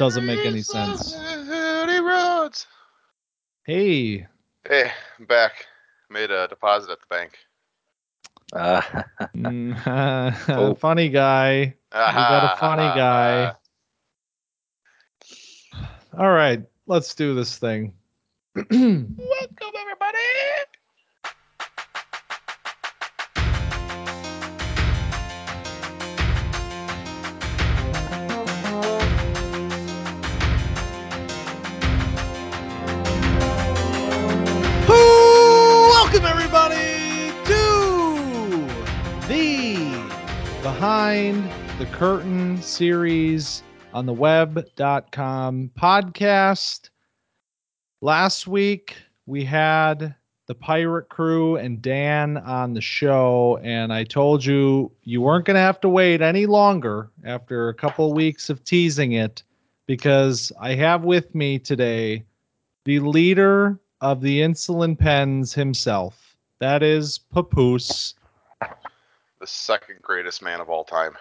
Doesn't make any sense. City roads. Hey, Hey, I'm back. Made a deposit at the bank. Uh, Oh. funny guy. got a funny guy. All right, let's do this thing. Welcome Behind the Curtain series on the web.com podcast. Last week we had the pirate crew and Dan on the show and I told you you weren't going to have to wait any longer after a couple weeks of teasing it because I have with me today the leader of the insulin pens himself. That is Papoose. The second greatest man of all time,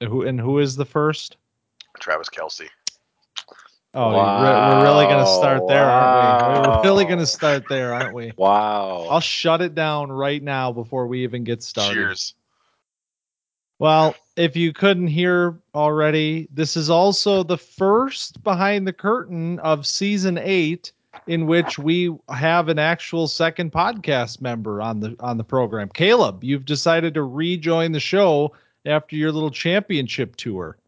Who and who is the first? Travis Kelce. Oh, you re- we're really gonna start there, aren't we? We're really Wow. gonna start there, aren't we? wow. I'll shut it down right now before we even get started. Cheers. Well, if you couldn't hear already, this is also the first behind the curtain of season eight in which we have an actual second podcast member on the on the program. Caleb, you've decided to rejoin the show after your little championship tour.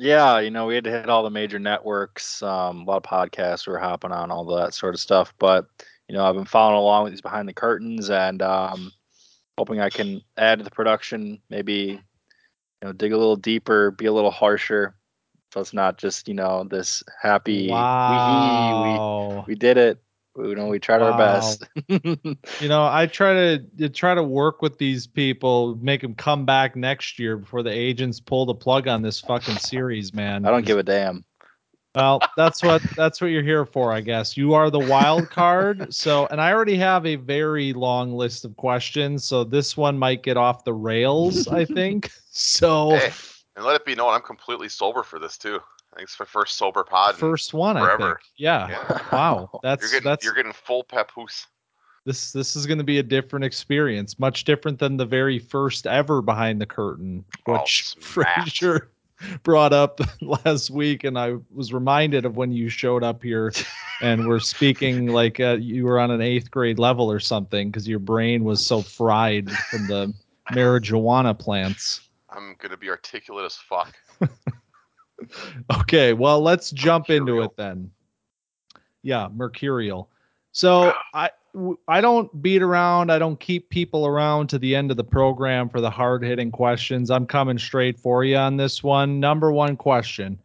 Yeah, you know, we had to hit all the major networks, um, a lot of podcasts we were hopping on, all that sort of stuff. But, you know, I've been following along with these behind the curtains and um, hoping I can add to the production, maybe, you know, dig a little deeper, be a little harsher. So it's not just, you know, this happy, Wow. we, we did it. We, you know, we tried our best. You know, I try to try to work with these people, make them come back next year before the agents pull the plug on this fucking series, man. I don't give a damn. Well, that's what that's what you're here for, I guess. You are the wild card. So, and I already have a very long list of questions, so this one might get off the rails, I think. So, and let it be known, I'm completely sober for this too. I think it's my first sober pod. first one, I think. Yeah. Yeah. Wow. That's You're getting that's you're getting full papoose. this this is going to be a different experience, much different than the very first ever behind the curtain, Oh, which smacked. Frazier brought up last week, and I was reminded of when you showed up here and were speaking like uh, you were on an eighth grade level or something because your brain was so fried from the marijuana plants. I'm gonna be articulate as fuck. Okay, well, let's jump into it then. Yeah, mercurial. So I I don't beat around. I don't keep people around to the end of the program for the hard hitting questions. I'm coming straight for you on this one. Number one question.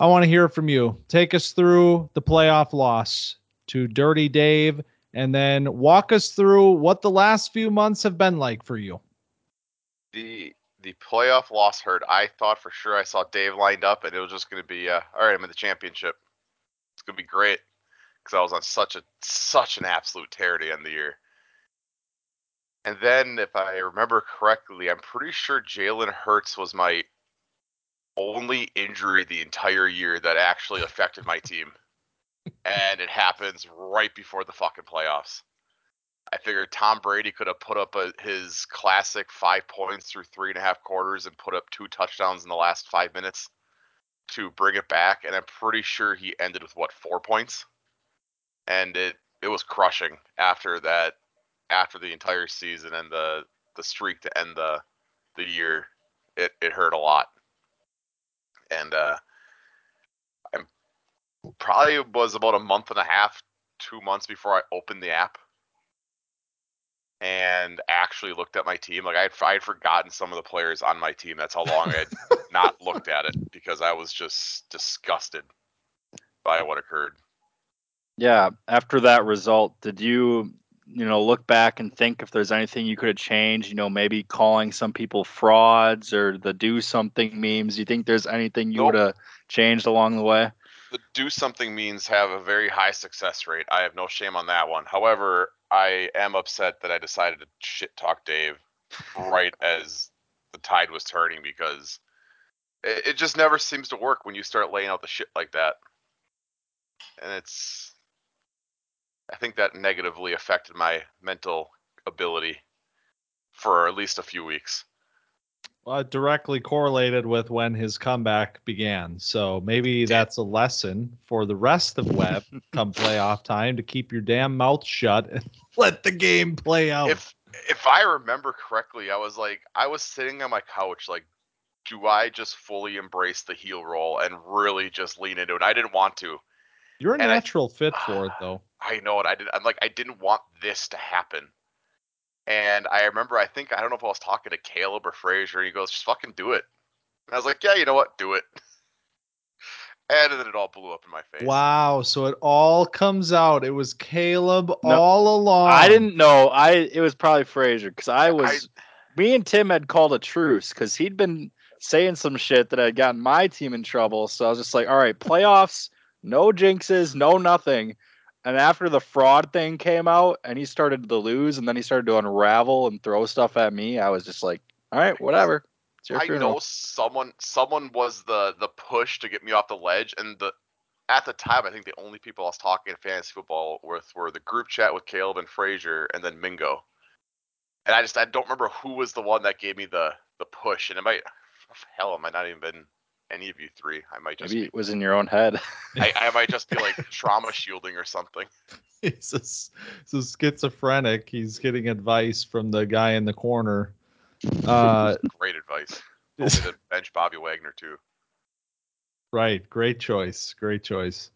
I want to hear from you. Take us through the playoff loss to Dirty Dave, and then walk us through what the last few months have been like for you. The the playoff loss hurt. I thought for sure I saw Dave lined up, and it was just gonna be uh, all right. I'm in the championship. It's gonna be great because I was on such a such an absolute tear to end the year. And then, if I remember correctly, I'm pretty sure Jalen Hurts was my only injury the entire year that actually affected my team. and it happens right before the fucking playoffs. I figured Tom Brady could have put up a, his classic five points through three and a half quarters and put up two touchdowns in the last five minutes to bring it back. And I'm pretty sure he ended with what four points, and it it was crushing after that, after the entire season and the the streak to end the the year. It it hurt a lot, and uh, I'm probably was about a month and a half, two months before I opened the app and actually looked at my team. Like I had, I had forgotten some of the players on my team. That's how long I had not looked at it because I was just disgusted by what occurred. Yeah, after that result, did you, you know, look back and think if there's anything you could have changed? You know, maybe calling some people frauds or the do something memes. Do you think there's anything you Nope. would have changed along the way? The do something means have a very high success rate. I have no shame on that one. However, I am upset that I decided to shit talk Dave right as the tide was turning because It, it just never seems to work when you start laying out the shit like that. And it's I think that negatively affected my mental ability for at least a few weeks. Uh, directly correlated with when his comeback began. So maybe that's a lesson for the rest of Web come playoff time to keep your damn mouth shut and let the game play out. If if I remember correctly, I was like I was sitting on my couch like do I just fully embrace the heel role and really just lean into it? I didn't want to. You're a and I- natural fit for it though. I know it. I did. I'm like, I didn't want this to happen. And I remember, I think I don't know if I was talking to Caleb or Frazier, and he goes, "Just fucking do it." And I was like, "Yeah, you know what? Do it." And then it all blew up in my face. Wow, so it all comes out. It was Caleb No, all along. I didn't know. I it was probably Frazier because I was. me and Tim had called a truce because he'd been saying some shit that had gotten my team in trouble. So I was just like, all right, playoffs, no jinxes, no nothing. And after the fraud thing came out and he started to lose and then he started to unravel and throw stuff at me, I was just like, all right, whatever. I know someone someone was the the push to get me off the ledge, and the at the time I think the only people I was talking fantasy football with were the group chat with Caleb and Frazier, and then Mingo. And I just I don't remember who was the one that gave me the the push, and it might hell it might not even been any of you three. I might just Maybe be, it was in your own head. I, I might just be like trauma shielding or something. He's a, s- he's a schizophrenic. He's getting advice from the guy in the corner. Uh, Great advice. Told me to bench Bobby Wagner too. Right. Great choice. Great choice.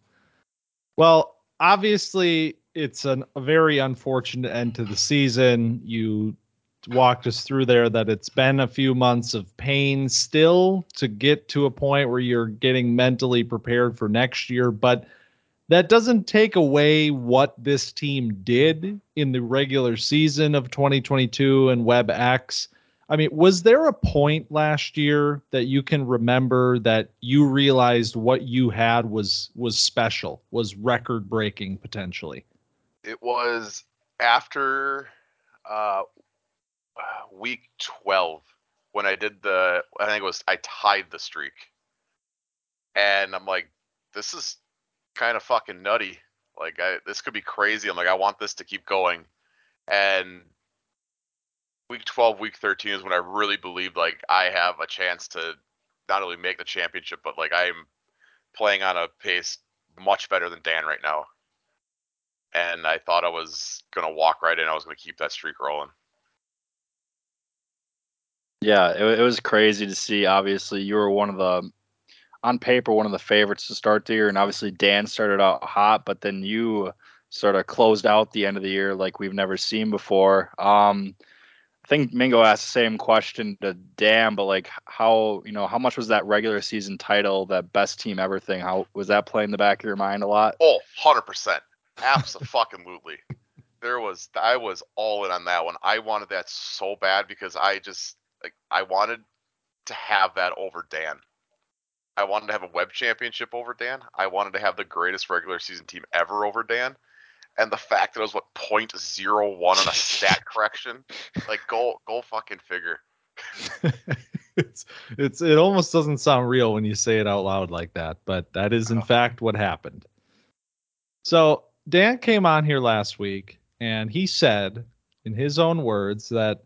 Well, obviously, it's an, a very unfortunate end to the season. You walked us through there that it's been a few months of pain still to get to a point where you're getting mentally prepared for next year. But that doesn't take away what this team did in the regular season of 2022 and WebX. I mean, was there a point last year that you can remember that you realized what you had was was special, was record breaking potentially? It was after uh, uh, Uh, week 12 when I did the, I think it was, I tied the streak. And I'm like, this is kind of fucking nutty. Like, I, this could be crazy. I'm like, I want this to keep going. And week 12, week 13 is when I really believed like I have a chance to not only make the championship, but like I'm playing on a pace much better than Dan right now. And I thought I was gonna walk right in. I was gonna keep that streak rolling. Yeah, it, it was crazy to see. Obviously, you were one of the, on paper, one of the favorites to start the year, and obviously Dan started out hot, but then you sort of closed out the end of the year like we've never seen before. Um, I think Mingo asked the same question to Dan, but like how you know how much was that regular season title, that best team ever thing? How was that playing the back of your mind a lot? Oh, 100%. Absolutely. Fucking loudly. There was I was all in on that one. I wanted that so bad because I just like I wanted to have that over Dan. I wanted to have a web championship over Dan. I wanted to have the greatest regular season team ever over Dan. And the fact that it was what 0.01 on a stat correction, like go go fucking figure. it's it's it almost doesn't sound real when you say it out loud like that, but that is in Oh. fact what happened. So Dan came on here last week and he said in his own words that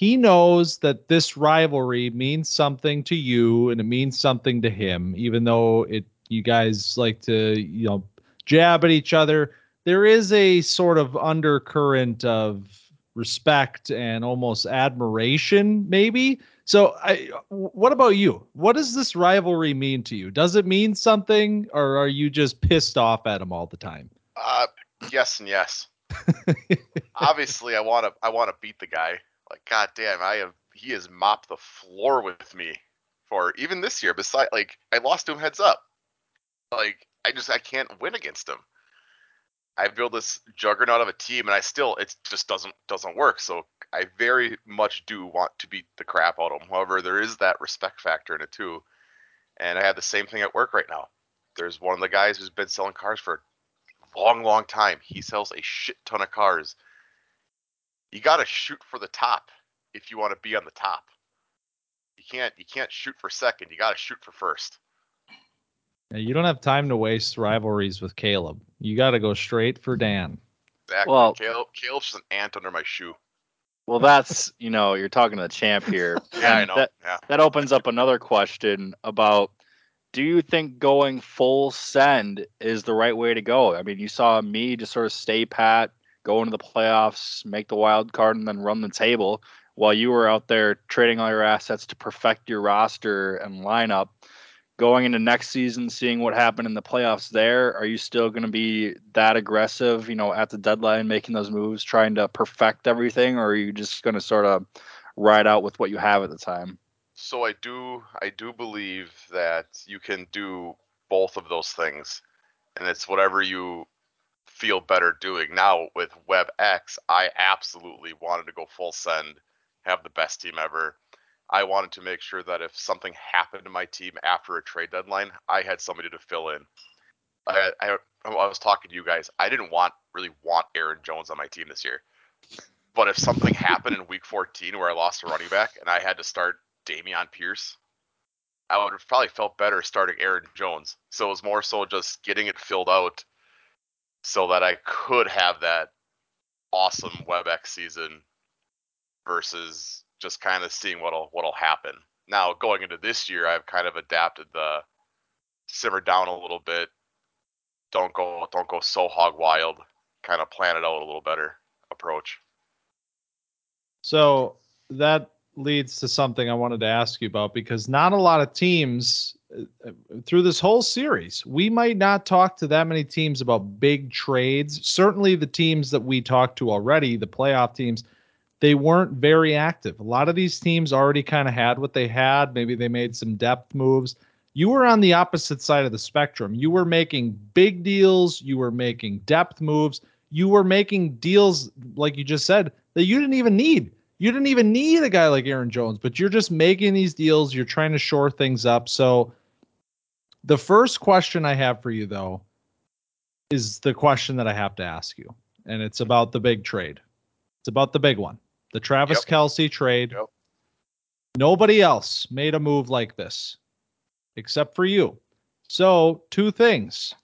he knows that this rivalry means something to you and it means something to him, even though it you guys like to, you know, jab at each other. There is a sort of undercurrent of respect and almost admiration, maybe. So, I, what about you? What does this rivalry mean to you? Does it mean something, or are you just pissed off at him all the time? Uh yes and yes. Obviously I wanna I wanna beat the guy. Like god damn, I have he has mopped the floor with me for even this year. Besides like I lost to him heads up. Like I just I can't win against him. I build this juggernaut of a team and I still it just doesn't doesn't work. So I very much do want to beat the crap out of him. However, there is that respect factor in it too. And I have the same thing at work right now. There's one of the guys who's been selling cars for a long, long time. He sells a shit ton of cars. You got to shoot for the top if you want to be on the top. You can't you can't shoot for second. You got to shoot for first. Yeah, you don't have time to waste rivalries with Caleb. You got to go straight for Dan. Exactly. Well- Caleb, Caleb's just an ant under my shoe. Well, that's you know you're talking to the champ here. Yeah, I know. That, yeah. that opens up another question about do you think going full send is the right way to go? I mean, you saw me just sort of stay pat, go into the playoffs, make the wild card, and then run the table while you were out there trading all your assets to perfect your roster and lineup. Going into next season, seeing what happened in the playoffs there, are you still going to be that aggressive, you know, at the deadline, making those moves, trying to perfect everything, or are you just going to sort of ride out with what you have at the time? So I do I do believe that you can do both of those things, and it's whatever you feel better doing. Now with WebX, I absolutely wanted to go full send, have the best team ever. I wanted to make sure that if something happened to my team after a trade deadline, I had somebody to fill in. I, I, I was talking to you guys. I didn't want really want Aaron Jones on my team this year, but if something happened in Week 14 where I lost a running back and I had to start Dameon Pierce, I would have probably felt better starting Aaron Jones. So it was more so just getting it filled out so that I could have that awesome WebX season versus just kind of seeing what'll what'll happen. Now going into this year, I've kind of adapted the simmer down a little bit. Don't go don't go so hog wild. Kind of plan it out a little better approach. So that leads to something I wanted to ask you about because not a lot of teams uh, through this whole series, we might not talk to that many teams about big trades. Certainly, the teams that we talked to already, the playoff teams, they weren't very active. A lot of these teams already kind of had what they had. Maybe they made some depth moves. You were on the opposite side of the spectrum. You were making big deals, you were making depth moves, you were making deals, like you just said, that you didn't even need. You didn't even need a guy like Aaron Jones, but you're just making these deals. You're trying to shore things up. So, the first question I have for you, though, is the question that I have to ask you. And it's about the big trade. It's about the big one the Travis Yep. Kelce trade. Yep. Nobody else made a move like this except for you. So, two things.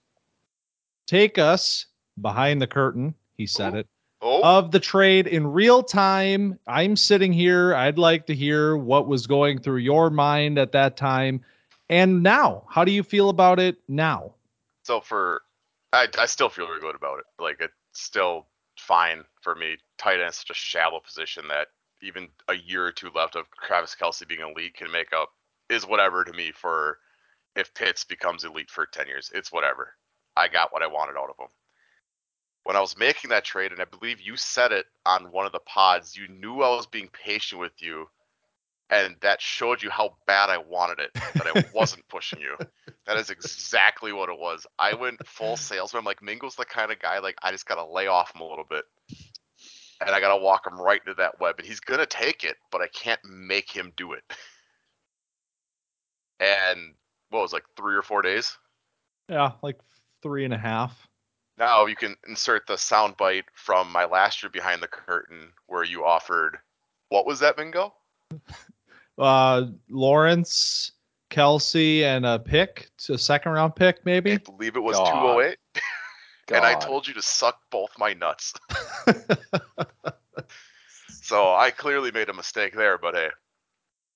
Take us behind the curtain. He said Ooh. it Oh, of the trade in real time. I'm sitting here. I'd like to hear what was going through your mind at that time. And now, how do you feel about it now? So for, I, I still feel really good about it. Like it's still fine for me. Tight end is such a shallow position that even a year or two left of Travis Kelce being elite can make up is whatever to me for if Pitts becomes elite for 10 years. It's whatever. I got what I wanted out of him. When I was making that trade, and I believe you said it on one of the pods, you knew I was being patient with you, and that showed you how bad I wanted it, that I wasn't pushing you. That is exactly what it was. I went full salesman. I'm like, Mingo's the kind of guy like I just gotta lay off him a little bit, and I gotta walk him right into that web, and he's gonna take it, but I can't make him do it. And what was it, like three or four days? Yeah, like three and a half. Now you can insert the soundbite from my last year behind the curtain where you offered. What was that, Mingo? Uh, Lawrence, Kelce, and a pick, a second round pick, I maybe. believe it was God. 208, and I told you to suck both my nuts. so I clearly made a mistake there, but hey,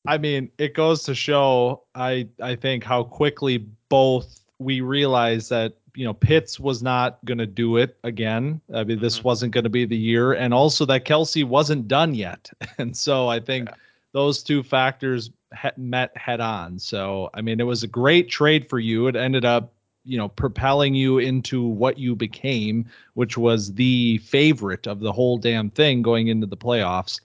I mean, it goes to show, I I think how quickly both we realize that you know Pitts was not going to do it again. I mean, this Mhm. wasn't going to be the year, and also that Kelce wasn't done yet, and so I think Yeah. those two factors he- met head on. So I mean, it was a great trade for you. It ended up you know propelling you into what you became, which was the favorite of the whole damn thing going into the playoffs.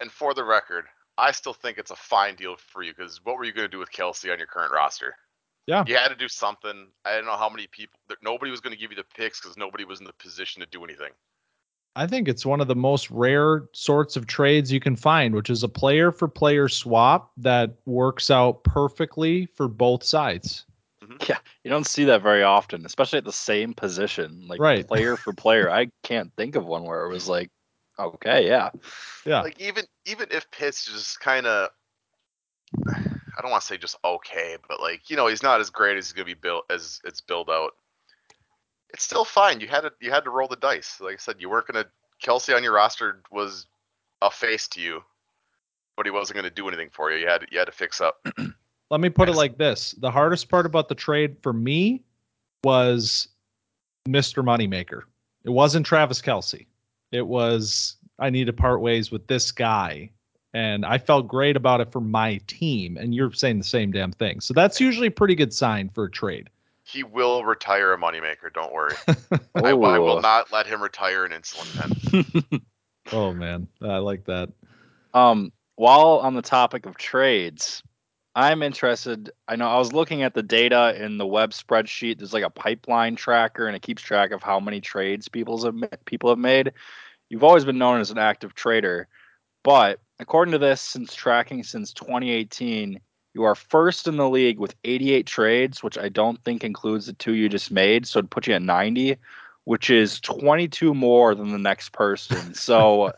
and for the record, I still think it's a fine deal for you because what were you going to do with Kelce on your current roster? Yeah. You had to do something. I don't know how many people. Nobody was going to give you the picks because nobody was in the position to do anything. I think it's one of the most rare sorts of trades you can find, which is a player for player swap that works out perfectly for both sides. Mm-hmm. Yeah. You don't see that very often, especially at the same position, like Right. player for player. I can't think of one where it was like, okay, yeah, Yeah. Like even even if Pitts just kind of I don't want to say just okay, but like you know he's not as great as he's gonna be built as it's built out. It's still fine. You had to you had to roll the dice. Like I said, you weren't gonna Kelce on your roster was a face to you, but he wasn't gonna do anything for you. You had you had to fix up. Let me put it like this: the hardest part about the trade for me was Mr. Moneymaker. It wasn't Travis Kelce. It was I need to part ways with this guy, and I felt great about it for my team. And you're saying the same damn thing. So that's usually a pretty good sign for a trade. He will retire a moneymaker. Don't worry. I, I will not let him retire an insulin pen. Oh man, I like that. Um, while on the topic of trades, I'm interested. I know I was looking at the data in the web spreadsheet. There's like a pipeline tracker, and it keeps track of how many trades people's have people have made. You've always been known as an active trader, but according to this, since tracking since 2018, you are first in the league with 88 trades, which I don't think includes the two you just made. So it'd put you at 90, which is 22 more than the next person. So.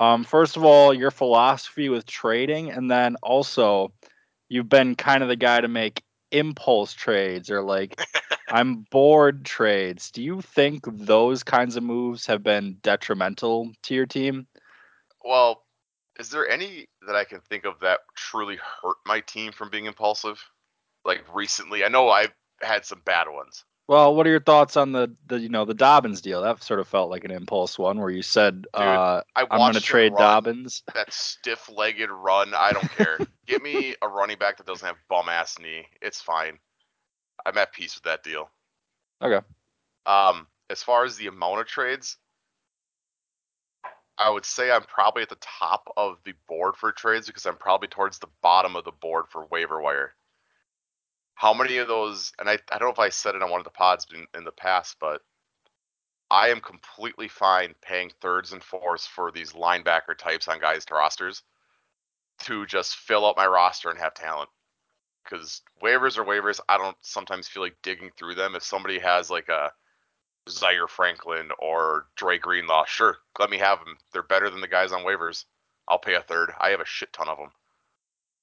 Um, first of all, your philosophy with trading, and then also you've been kind of the guy to make impulse trades or like I'm bored trades. Do you think those kinds of moves have been detrimental to your team? Well, is there any that I can think of that truly hurt my team from being impulsive? Like recently, I know I've had some bad ones. Well, what are your thoughts on the the you know the Dobbins deal? That sort of felt like an impulse one where you said uh, I I'm going to trade run Dobbins. that stiff-legged run. I don't care. Give me a running back that doesn't have bum-ass knee. It's fine. I'm at peace with that deal. Okay. Um, as far as the amount of trades, I would say I'm probably at the top of the board for trades because I'm probably towards the bottom of the board for waiver wire. How many of those? And I, I don't know if I said it on one of the pods in, in the past, but I am completely fine paying thirds and fourths for these linebacker types on guys' to rosters to just fill out my roster and have talent. Because waivers are waivers. I don't sometimes feel like digging through them. If somebody has like a Zaire Franklin or Dre Greenlaw, sure, let me have them. They're better than the guys on waivers. I'll pay a third. I have a shit ton of them.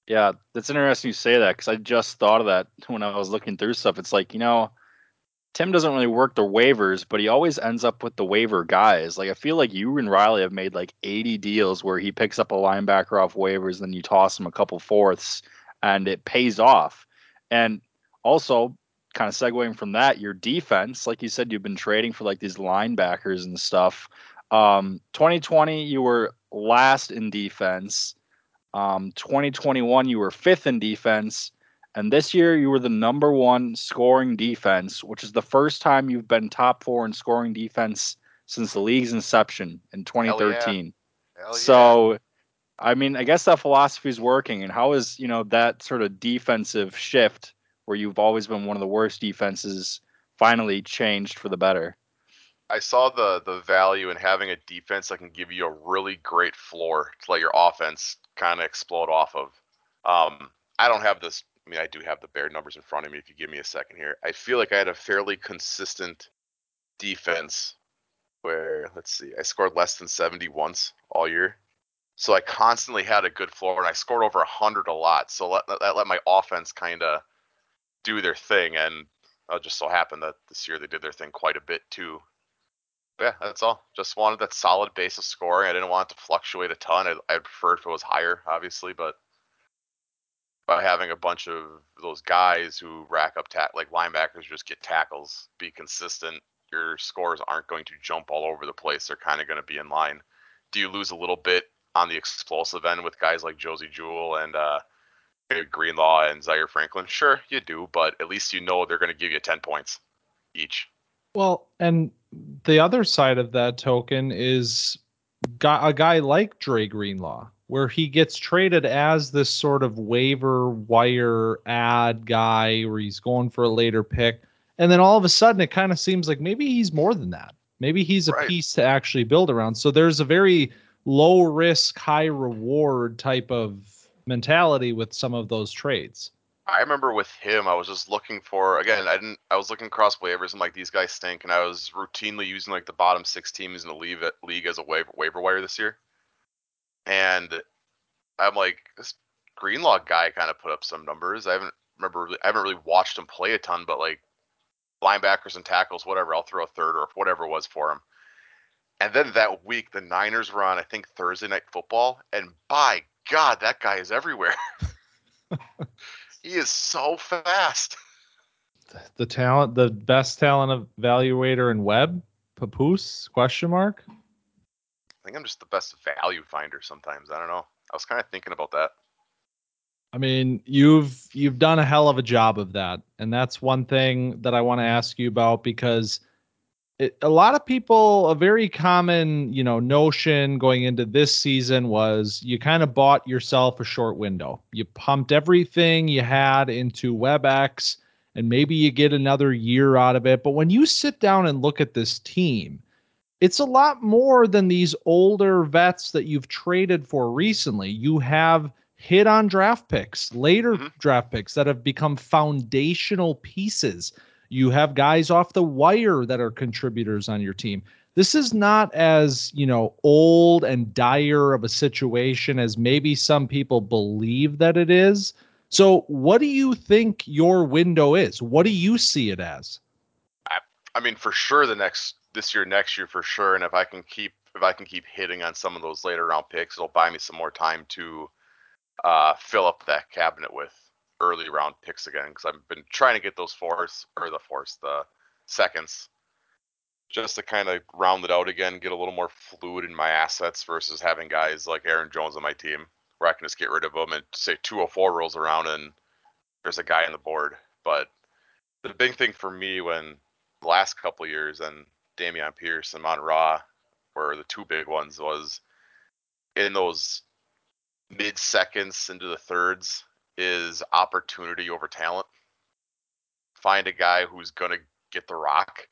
Yeah, that's interesting you say that because I just thought of that when I was looking through stuff. It's like, you know, Tim doesn't really work the waivers, but he always ends up with the waiver guys. Like I feel like you and Riley have made like 80 deals where he picks up a linebacker off waivers, then you toss him a couple fourths, and it pays off. And also, kind of segueing from that, your defense, like you said, you've been trading for like these linebackers and stuff. Um, 2020, you were last in defense. Um, 2021, you were fifth in defense. And this year, you were the number one scoring defense, which is the first time you've been top four in scoring defense since the league's inception in 2013. Hell yeah. So, I mean, I guess that philosophy is working. And how is, you know, that sort of defensive shift where you've always been one of the worst defenses finally changed for the better? I saw the the value in having a defense that can give you a really great floor to let your offense kind of explode off of. Um, I don't have this. I mean, I do have the bare numbers in front of me. If you give me a second here, I feel like I had a fairly consistent defense. Where let's see, I scored less than seventy once all year, so I constantly had a good floor, and I scored over hundred a lot. So let, that let my offense kind of do their thing, and it just so happened that this year they did their thing quite a bit too. Yeah, that's all. Just wanted that solid base of scoring. I didn't want it to fluctuate a ton. I, I'd prefer if it was higher, obviously, but by having a bunch of those guys who rack up tack like linebackers just get tackles, be consistent, your scores aren't going to jump all over the place. They're kind of going to be in line. Do you lose a little bit on the explosive end with guys like Josey Jewell and uh, Greenlaw and Zaire Franklin? Sure, you do, but at least you know they're going to give you 10 points each. Well, and the other side of that token is a guy like Dre Greenlaw, where he gets traded as this sort of waiver wire ad guy, where he's going for a later pick. And then all of a sudden, it kind of seems like maybe he's more than that. Maybe he's a Right. piece to actually build around. So there's a very low risk, high reward type of mentality with some of those trades. I remember with him, I was just looking for again. I didn't. I was looking across waivers and like these guys stink, and I was routinely using like the bottom six teams in the league, league as a waiver waiver wire this year. And I'm like, this Greenlaw guy kind of put up some numbers. I haven't remember I haven't really watched him play a ton, but like linebackers and tackles, whatever, I'll throw a third or whatever it was for him. And then that week, the Niners were on, I think, Thursday night football, and by God, that guy is everywhere. he is so fast. The talent, the best talent evaluator in web, Papoose? Question mark. I think I'm just the best value finder sometimes. I don't know. I was kind of thinking about that. I mean, you've you've done a hell of a job of that, and that's one thing that I want to ask you about because it, a lot of people, a very common, you know, notion going into this season was you kind of bought yourself a short window. You pumped everything you had into WebEx, and maybe you get another year out of it. But when you sit down and look at this team, it's a lot more than these older vets that you've traded for recently. You have hit on draft picks, later mm-hmm. draft picks that have become foundational pieces. You have guys off the wire that are contributors on your team. This is not as, you know, old and dire of a situation as maybe some people believe that it is. So, what do you think your window is? What do you see it as? I, I mean, for sure, the next this year, next year, for sure. And if I can keep if I can keep hitting on some of those later round picks, it'll buy me some more time to uh, fill up that cabinet with early round picks again because I've been trying to get those fourths or the fourths, the seconds, just to kind of round it out again, get a little more fluid in my assets versus having guys like Aaron Jones on my team where I can just get rid of them and say 204 rolls around and there's a guy on the board. But the big thing for me when the last couple years and Dameon Pierce and Mon Ra were the two big ones was in those mid seconds into the thirds is opportunity over talent. Find a guy who's going to get the rock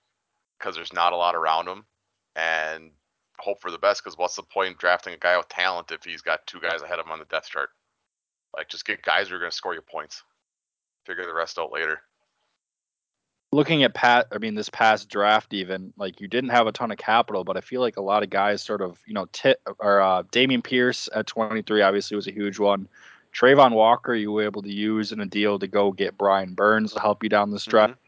because there's not a lot around him and hope for the best because what's the point drafting a guy with talent if he's got two guys ahead of him on the depth chart? Like, just get guys who are going to score your points. Figure the rest out later looking at Pat, I mean, this past draft, even like you didn't have a ton of capital, but I feel like a lot of guys sort of, you know, tit or uh, Dameon Pierce at 23 obviously was a huge one. Travon Walker, you were able to use in a deal to go get Brian Burns to help you down the stretch. Mm-hmm.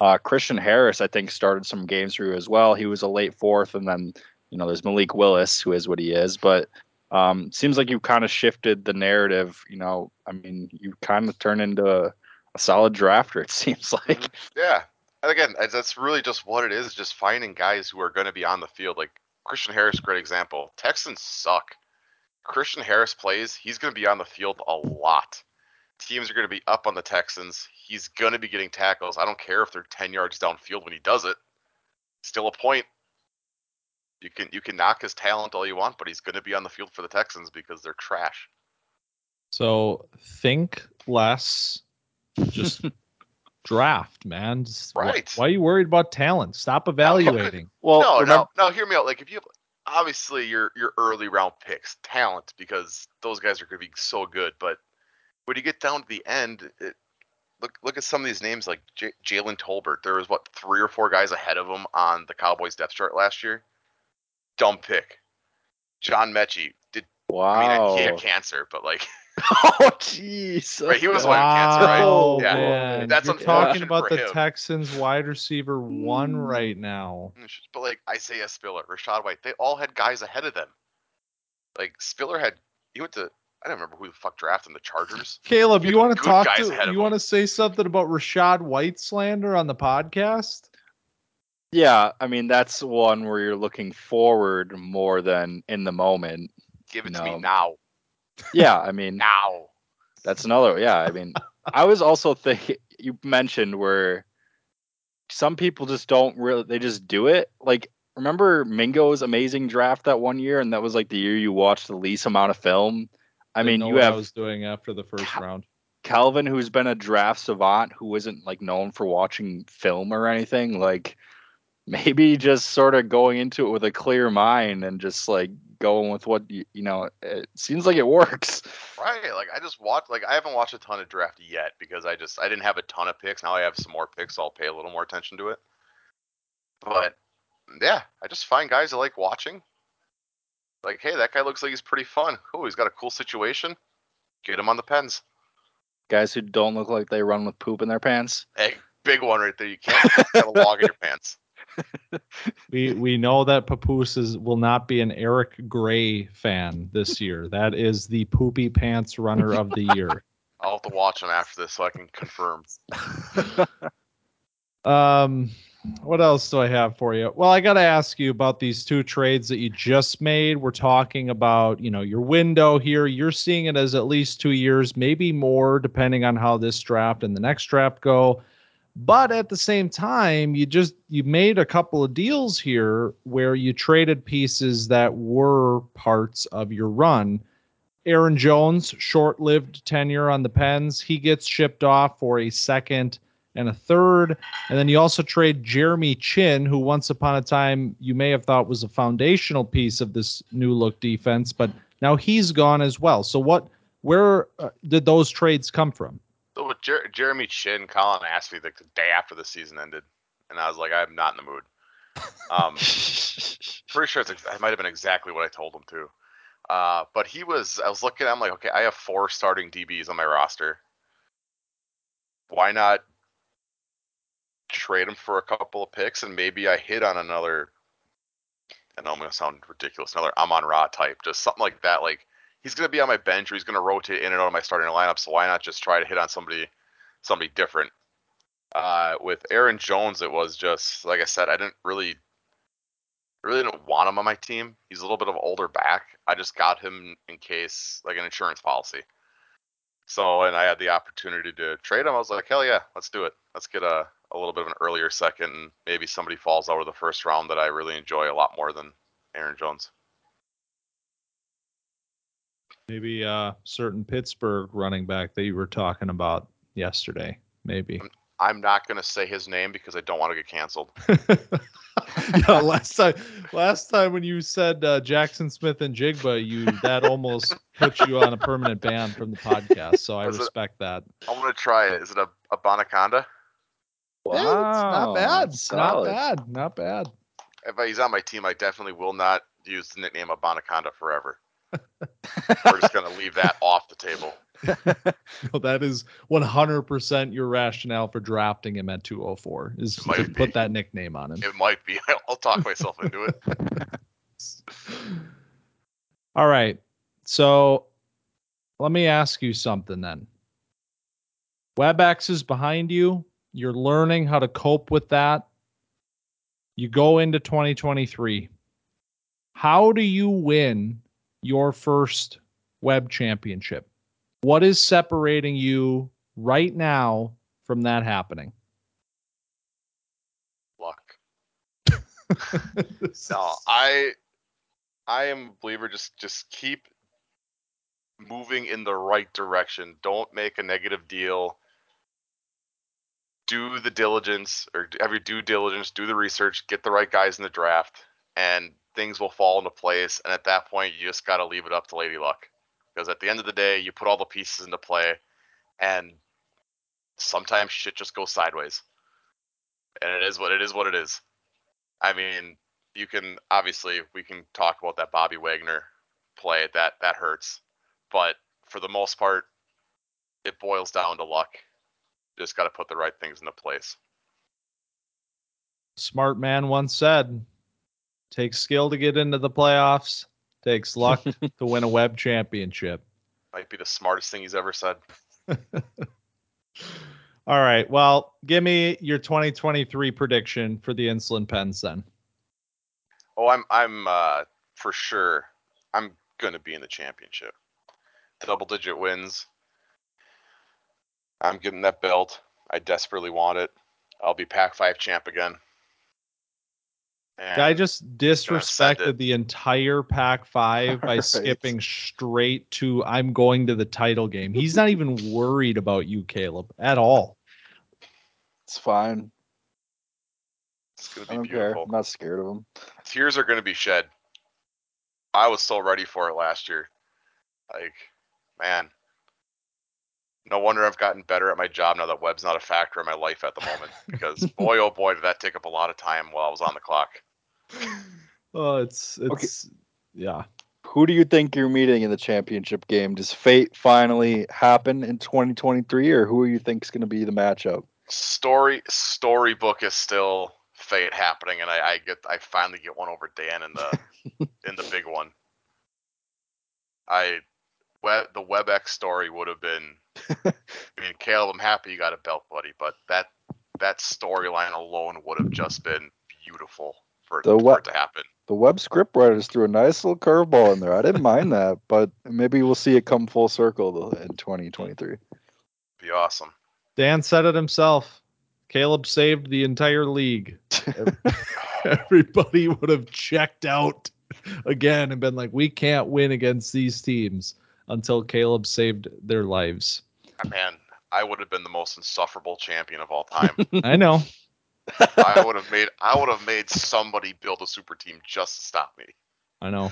Uh, Christian Harris, I think, started some games for you as well. He was a late fourth, and then you know there's Malik Willis, who is what he is. But um, seems like you've kind of shifted the narrative. You know, I mean, you kind of turned into a solid drafter. It seems like. Mm-hmm. Yeah, and again, that's really just what it is. Just finding guys who are going to be on the field. Like Christian Harris, great example. Texans suck. Christian Harris plays. He's going to be on the field a lot. Teams are going to be up on the Texans. He's going to be getting tackles. I don't care if they're ten yards downfield when he does it. Still a point. You can you can knock his talent all you want, but he's going to be on the field for the Texans because they're trash. So think less just draft, man. Just, right. Why, why, are you worried about talent? Stop evaluating. well, no, remember, no, no. Hear me out. Like if you obviously your your early round picks, talent, because those guys are going to be so good. But when you get down to the end, it, look look at some of these names like J- Jalen Tolbert. There was what three or four guys ahead of him on the Cowboys depth chart last year. Dumb pick. John Metchie did. Wow. I mean, he had cancer, but like. oh jeez. Right, he was wow, cancer, right? Yeah, man. that's You're talking about the him. Texans wide receiver one mm. right now. But like Isaiah Spiller, Rachaad White, they all had guys ahead of them. Like Spiller had, he went to. I don't remember who the fuck drafted the Chargers. Caleb, you want to talk to? You want to say something about Rachaad White slander on the podcast? Yeah, I mean that's one where you're looking forward more than in the moment. Give it to me now. Yeah, I mean now. That's another. Yeah, I mean, I was also thinking you mentioned where some people just don't really they just do it. Like remember Mingo's amazing draft that one year, and that was like the year you watched the least amount of film. I, I mean, you have I was doing after the first Cal- round. Calvin, who's been a draft savant, who isn't like known for watching film or anything, like maybe just sort of going into it with a clear mind and just like going with what you, you know it seems like it works right like i just watched like i haven't watched a ton of draft yet because i just i didn't have a ton of picks now i have some more picks so i'll pay a little more attention to it but yeah i just find guys i like watching like hey that guy looks like he's pretty fun oh he's got a cool situation Get him on the pens. Guys who don't look like they run with poop in their pants. Hey, big one right there. You can't have a log in your pants. We we know that Papoose is, will not be an Eric Gray fan this year. That is the poopy pants runner of the year. I'll have to watch him after this so I can confirm. Um, what else do I have for you? Well, I got to ask you about these two trades that you just made. We're talking about, you know, your window here. You're seeing it as at least two years, maybe more, depending on how this draft and the next draft go. But at the same time, you just you made a couple of deals here where you traded pieces that were parts of your run. Aaron Jones, short-lived tenure on the Pens, he gets shipped off for a second and a third. And then you also trade Jeremy Chinn, who once upon a time you may have thought was a foundational piece of this new look defense, but now he's gone as well. So what where uh, did those trades come from? So with Jer- Jeremy Chinn, Colin asked me like the day after the season ended, and I was like, I'm not in the mood. Um, pretty sure it's ex- it might have been exactly what I told him to. Uh, but he was, I was looking, I'm like, okay, I have four starting DBs on my roster. Why not trade him for a couple of picks and maybe I hit on another? I know I'm gonna sound ridiculous, another Amon Ra type, just something like that. Like he's gonna be on my bench or he's gonna rotate in and out of my starting lineup. So why not just try to hit on somebody, somebody different? Uh, with Aaron Jones, it was just like I said, I didn't really really didn't want him on my team. He's a little bit of older back. I just got him in case, like an insurance policy. So, and I had the opportunity to trade him. I was like, hell yeah, let's do it. Let's get a, a little bit of an earlier second, and maybe somebody falls out of the first round that I really enjoy a lot more than Aaron Jones. Maybe a certain Pittsburgh running back that you were talking about yesterday. Maybe. I'm not going to say his name because I don't want to get canceled. yeah, last time, last time when you said uh, Jaxon Smith-Njigba, you that almost put you on a permanent ban from the podcast. So I Was it- respect that. I'm going to try it. Is it a, a Bonaconda? Yeah, it's not bad. Not bad. Not bad. If he's on my team, I definitely will not use the nickname of Bonaconda forever. We're just going to leave that off the table. No, that is 100% your rationale for drafting him at 204 is to be. put that nickname on him. It might be. I'll talk myself into it. All right. So let me ask you something then. WebEx is behind you. You're learning how to cope with that. You go into 2023. How do you win your first web championship? What is separating you right now from that happening? Luck. No, I I am a believer just just keep moving in the right direction. Don't make a negative deal. Do the diligence or have your due diligence, do the research, get the right guys in the draft, and things will fall into place. And at that point, you just got to leave it up to Lady Luck. Because at the end of the day, you put all the pieces into play, and sometimes shit just goes sideways. And it is what it is. What it is. I mean, you can obviously we can talk about that Bobby Wagner play that that hurts, but for the most part, it boils down to luck. Just got to put the right things into place. smart man once said takes skill to get into the playoffs takes luck to win a web championship Might be the smartest thing he's ever said. all right well give me your 2023 prediction for the insulin pens then Oh, I'm I'm uh, for sure. I'm gonna be in the championship. Double digit wins. I'm getting that belt. I desperately want it. I'll be Pac five champ again. Guy just disrespected the entire pack five by Right. skipping straight to i'm going to the title game he's not even worried about you caleb at all It's fine. it's gonna I be don't care. beautiful. I'm not scared of him. Tears are gonna be shed. I was so ready for it last year. Like, man. No wonder I've gotten better at my job now that web's not a factor in my life at the moment. Because boy, oh boy, did that take up a lot of time while I was on the clock. Oh it's Okay. it's yeah who do you think you're meeting in the championship game? Does fate finally happen in 2023, or who do you think is going to be the matchup? Story storybook is still fate happening, and I, I get I finally get one over Dan in the in the big one. I web, the WebEx story would have been. I mean, Caleb, I'm happy you got a belt, buddy, but that that storyline alone would have just been beautiful for, The for it to happen. The web script writers threw a nice little curveball in there. I didn't mind that, but maybe we'll see it come full circle in 2023. Be awesome. Dan said it himself. Caleb saved the entire league. Everybody would have checked out again and been like, we can't win against these teams until Caleb saved their lives. Ah, man, I would have been the most insufferable champion of all time. I know. I would have made I would have made somebody build a super team just to stop me. I know.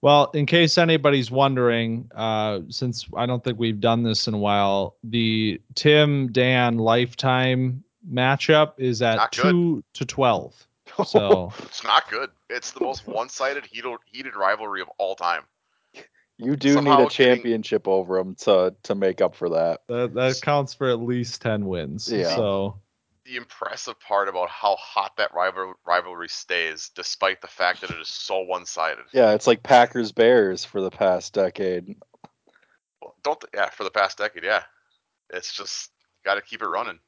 Well, in case anybody's wondering, uh, since I don't think we've done this in a while, the Tim Dan lifetime matchup is at Not good. two to twelve. So It's not good. It's the most one-sided heated, heated rivalry of all time. you do Somehow need a getting- championship over them to to make up for that. that that counts for at least ten wins. Yeah. So The impressive part about how hot that rival, rivalry stays, despite the fact that it is so one-sided. Yeah, it's like Packers Bears for the past decade. Well, Don't th- yeah for the past decade, yeah. It's just got to keep it running.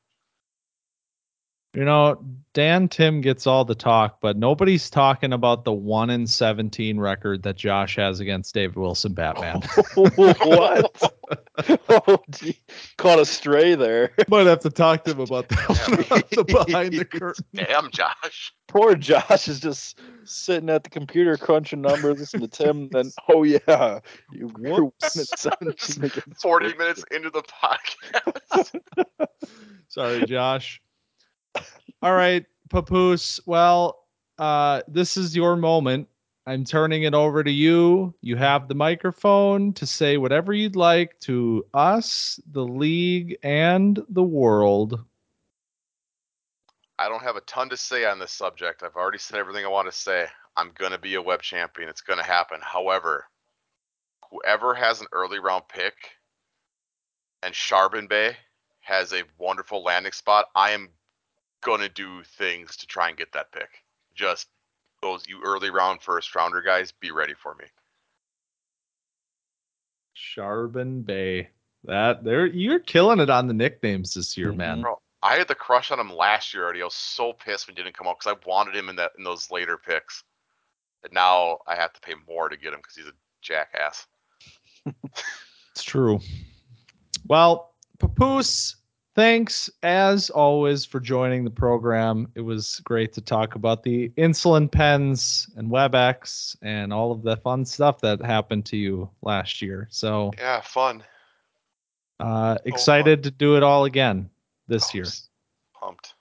You know, Dan Tim gets all the talk, but nobody's talking about the one in seventeen record that Josh has against David Wilson Batman. what? oh, gee. Caught a stray there. Might have to talk to him about that the behind the curtain. Damn, Josh. Poor Josh is just sitting at the computer crunching numbers, listening to Tim. Then, oh yeah, you grew Whoops. one at 17 Forty minutes into the podcast. Sorry, Josh. All right, Papoose. Well, uh, this is your moment. I'm turning it over to you. You have the microphone to say whatever you'd like to us, the league, and the world. I don't have a ton to say on this subject. I've already said everything I want to say. I'm gonna be a web champion. It's gonna happen. However, whoever has an early round pick and Charbon Bay has a wonderful landing spot, I am gonna do things to try and get that pick. Just those you early round first rounder guys, be ready for me. Charbon Bay. That there you're killing it on the nicknames this year, mm-hmm. man. Bro, I had the crush on him last year already. I was so pissed when he didn't come out because I wanted him in that in those later picks. And now I have to pay more to get him because he's a jackass. It's true. Well, Papoose, thanks as always for joining the program. It was great to talk about the insulin pens and WebEx and all of the fun stuff that happened to you last year. So Yeah, fun. uh, excited to do it all again this Oh, year. Pumped.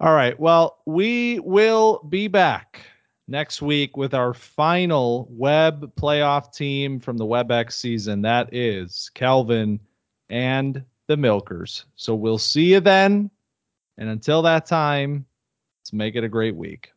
All right. Well, we will be back next week with our final web playoff team from the WebEx season. That is Calvin and the Milkers. So we'll see you then. And until that time, let's make it a great week.